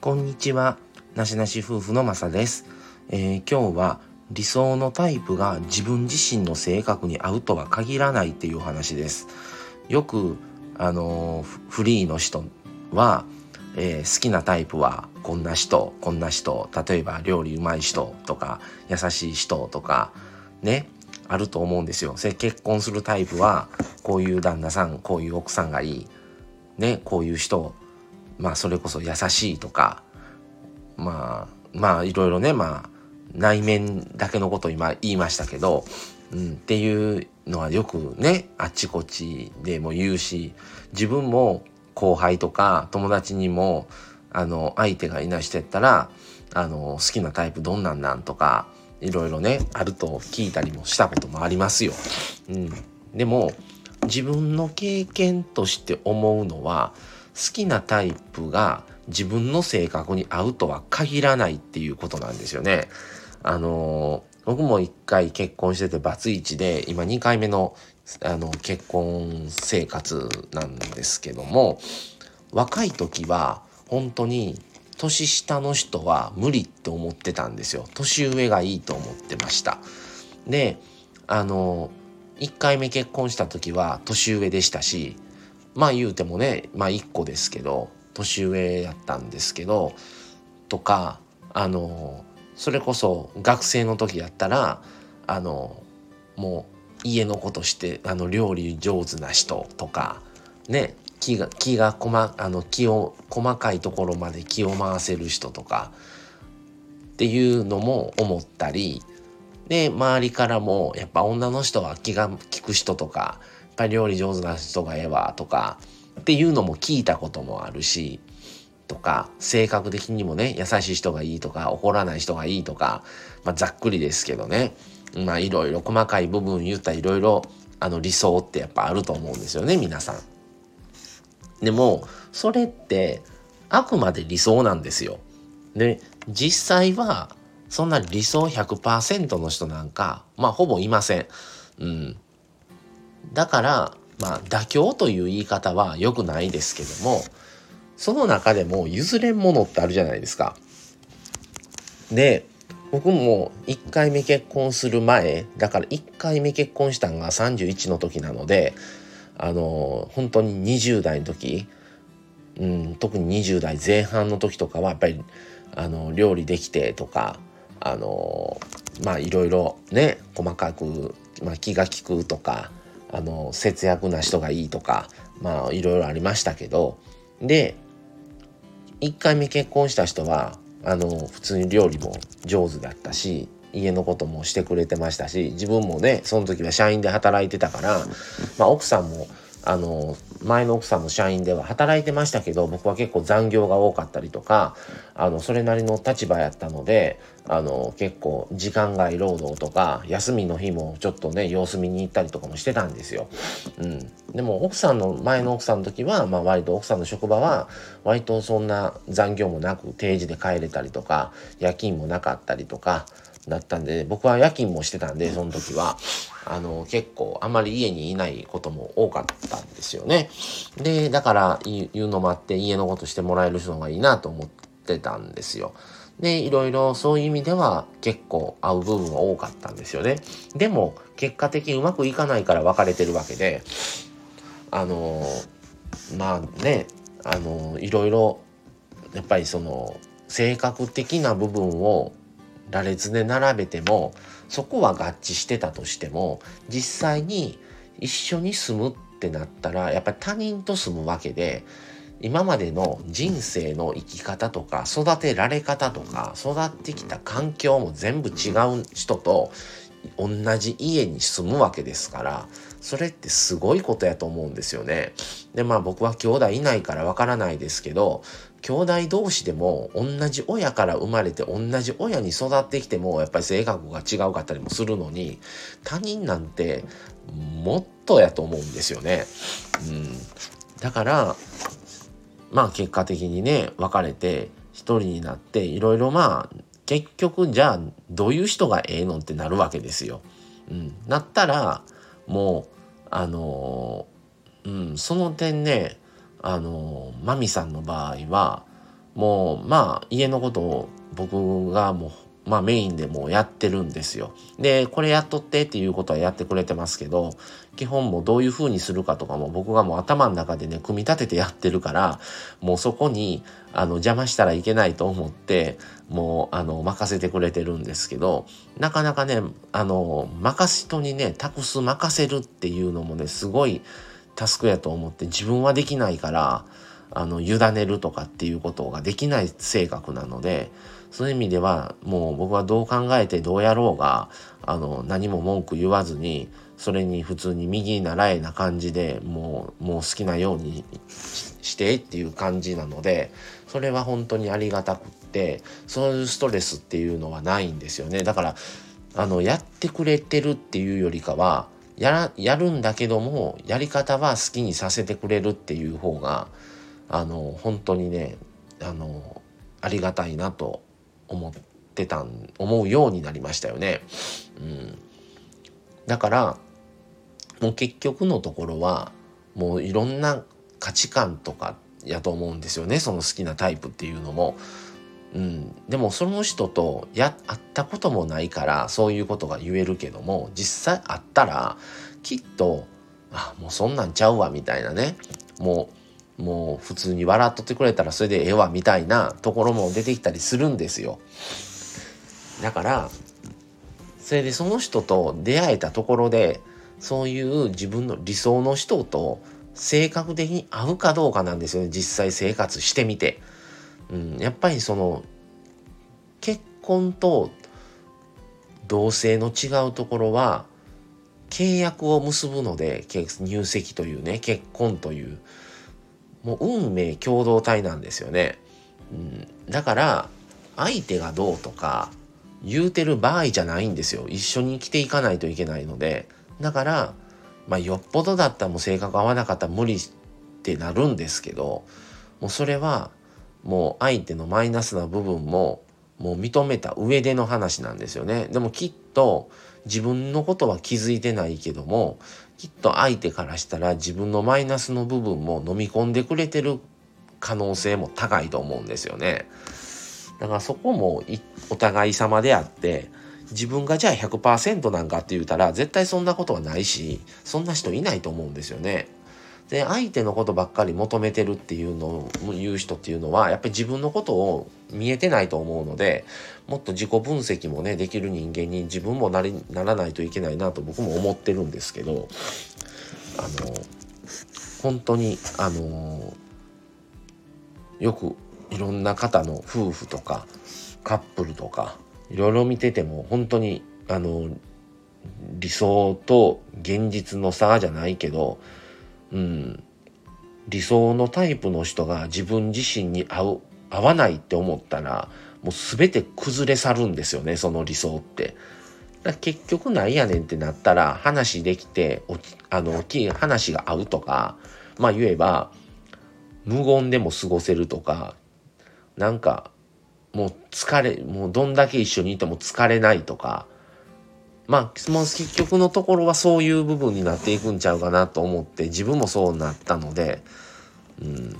こんにちは。なしなし夫婦のまさです、えー、今日は理想のタイプが自分自身の性格に合うとは限らないっていう話です。よく、あのー、フリーの人は、えー、好きなタイプはこんな人、こんな人、例えば料理うまい人とか、優しい人とか、ね、あると思うんですよ。結婚するタイプは、こういう旦那さん、こういう奥さんがいい。ね、こういう人まあそれこそ優しいとかまあまあいろいろねまあ内面だけのこと今言いましたけど、うん、っていうのはよくねあっちこっちでも言うし自分も後輩とか友達にもあの相手がいない人やったらあの好きなタイプどんなんなんとかいろいろねあると聞いたりもしたこともありますよ。うん、でも自分の経験として思うのは好きなタイプが自分の性格に合うとは限らないっていうことなんですよね。あの僕も一回結婚しててバツイチで今2回目のあの結婚生活なんですけども若い時は本当に年下の人は無理って思ってたんですよ年上がいいと思ってましたであの1回目結婚した時は年上でしたしまあ言うてもねまあ1個ですけど年上やったんですけどとかあのそれこそ学生の時やったらあのもう家のことしてあの料理上手な人とかね気が気が細あの気を細かいところまで気を回せる人とかっていうのも思ったりで周りからもやっぱ女の人は気が利く人とかぱり料理上手な人がええわとかっていうのも聞いたこともあるしとか性格的にもね優しい人がいいとか怒らない人がいいとか、まあ、ざっくりですけどねまあいろいろ細かい部分言ったらいろいろあの理想ってやっぱあると思うんですよね皆さん。でもそれってあくまで理想なんですよ。で実際はそんな理想100%の人なんかまあほぼいません。うん、だからまあ妥協という言い方は良くないですけどもその中でも譲れんものってあるじゃないですか。で僕も1回目結婚する前だから1回目結婚したんが31の時なのであの本当に20代の時、うん、特に20代前半の時とかはやっぱりあの料理できてとかあのまあいろいろね細かく、まあ、気が利くとかあの節約な人がいいとかまあいろいろありましたけどで1回目結婚した人はあの普通に料理も上手だったし家のこともしてくれてましたし自分もねその時は社員で働いてたから、まあ、奥さんもあの前の奥さんの社員では働いてましたけど僕は結構残業が多かったりとかあのそれなりの立場やったのであの結構時間外労働とか休みの日もちょっとね様子見に行ったりとかもしてたんですよ。うん、でも奥さんの前の奥さんの時は、まあ、割と奥さんの職場は割とそんな残業もなく定時で帰れたりとか夜勤もなかったりとかだったんで僕は夜勤もしてたんでその時はあの結構あまり家にいないことも多かったんですよね。でだから言うのもあって家のことしてもらえる人がいいなと思ってたんですよ。でいろいろそういう意味では結構合う部分は多かったんですよね。でも結果的にうまくいかないから別れてるわけであのまあねあのいろいろやっぱりその性格的な部分を羅列で並べてもそこは合致してたとしても実際に一緒に住むってなったらやっぱり他人と住むわけで今までの人生の生き方とか育てられ方とか育ってきた環境も全部違う人と同じ家に住むわけですからそれってすごいことやと思うんですよね。でまあ僕は兄弟いないからわからないですけど兄弟同士でも同じ親から生まれて同じ親に育ってきてもやっぱり性格が違うかったりもするのに他人なんてもっとやと思うんですよね。うん、だからまあ結果的にね別れて一人になっていろいろまあ結局じゃあどういう人がええのってなるわけですよ。うん、なったらもうあのー、うん、その点ねあのマミさんの場合はもうまあ家のことを僕がもうまあメインでもうやってるんですよ。で、これやっとってっていうことはやってくれてますけど、基本もうどういう風にするかとかも僕がもう頭の中でね、組み立ててやってるから、もうそこに、あの、邪魔したらいけないと思って、もう、あの、任せてくれてるんですけど、なかなかね、あの、任す人にね、託す任せるっていうのもね、すごいタスクやと思って自分はできないから、あの、委ねるとかっていうことができない性格なので、そういう意味ではもう僕はどう考えてどうやろうがあの何も文句言わずにそれに普通に右に習えな感じでもうもう好きなようにしてっていう感じなのでそれは本当にありがたくってそういうストレスっていうのはないんですよね。だからあのやってくれてるっていうよりかはやらやるんだけどもやり方は好きにさせてくれるっていう方があの本当にねあのありがたいなと思ってたん思うようになりましたよね。うん、だからもう結局のところはもういろんな価値観とかやと思うんですよねその好きなタイプっていうのも。うん、でもその人とや会ったこともないからそういうことが言えるけども実際会ったらきっとあもうそんなんちゃうわみたいなねもうもう普通に笑っとってくれたらそれでええわみたいなところも出てきたりするんですよ。だからそれでその人と出会えたところでそういう自分の理想の人と性格的に合うかどうかなんですよね実際生活してみて。うん、やっぱりその結婚と同性の違うところは契約を結ぶので入籍というね結婚というもう運命共同体なんですよね。うん、だから相手がどうとか言うてる場合じゃないんですよ。一緒に生きていかないといけないので。だから、まあ、よっぽどだったらもう性格合わなかったら無理ってなるんですけど、もうそれはもう相手のマイナスな部分ももう認めた上での話なんですよね。でもきっと自分のことは気づいてないけどもきっと相手からしたら自分のマイナスの部分も飲み込んでくれてる可能性も高いと思うんですよね。だからそこもお互い様であって自分がじゃあ100%なんかって言うたら絶対そんなことはないしそんな人いないと思うんですよね。で相手のことばっかり求めてるっていうのを言う人っていうのはやっぱり自分のことを見えてないと思うのでもっと自己分析もねできる人間に自分もなりならないといけないなと僕も思ってるんですけどあの本当にあのよくいろんな方の夫婦とかカップルとかいろいろ見てても本当にあの理想と現実の差じゃないけどうん、理想のタイプの人が自分自身に合う合わないって思ったらもう全て崩れ去るんですよねその理想って。だ結局なんやねんってなったら話できてあの話が合うとかまあ言えば無言でも過ごせるとかなんかもう疲れもうどんだけ一緒にいても疲れないとかまあ、もう結局のところはそういう部分になっていくんちゃうかなと思って自分もそうなったので、うん、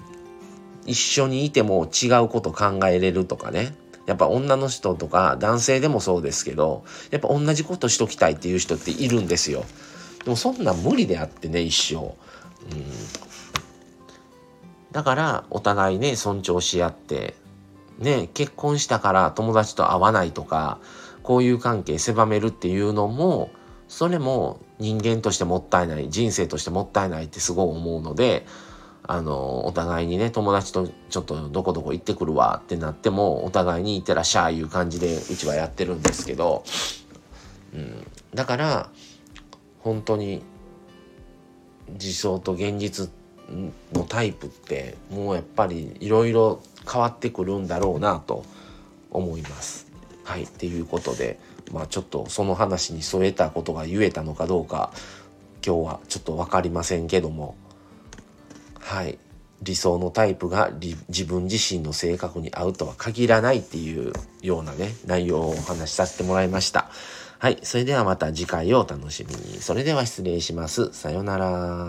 一緒にいても違うこと考えれるとかね。やっぱ女の人とか男性でもそうですけどやっぱ同じことしときたいっていう人っているんですよ。でもそんな無理であってね一生、うん、だからお互いね尊重し合ってね結婚したから友達と会わないとか交友関係狭めるっていうのもそれも人間としてもったいない人生としてもったいないってすごい思うのであのお互いにね友達とちょっとどこどこ行ってくるわってなってもお互いに行ってらっしゃいいう感じでうちはやってるんですけど、うん、だから本当に理想と現実のタイプってもうやっぱりいろいろ変わってくるんだろうなと思います。はい、っていうことで、まあちょっとその話に添えたことが言えたのかどうか、今日はちょっと分かりませんけども、はい、理想のタイプが自分自身の性格に合うとは限らないっていうようなね、内容をお話しさせてもらいました。はい、それではまた次回をお楽しみに。それでは失礼します。さようなら。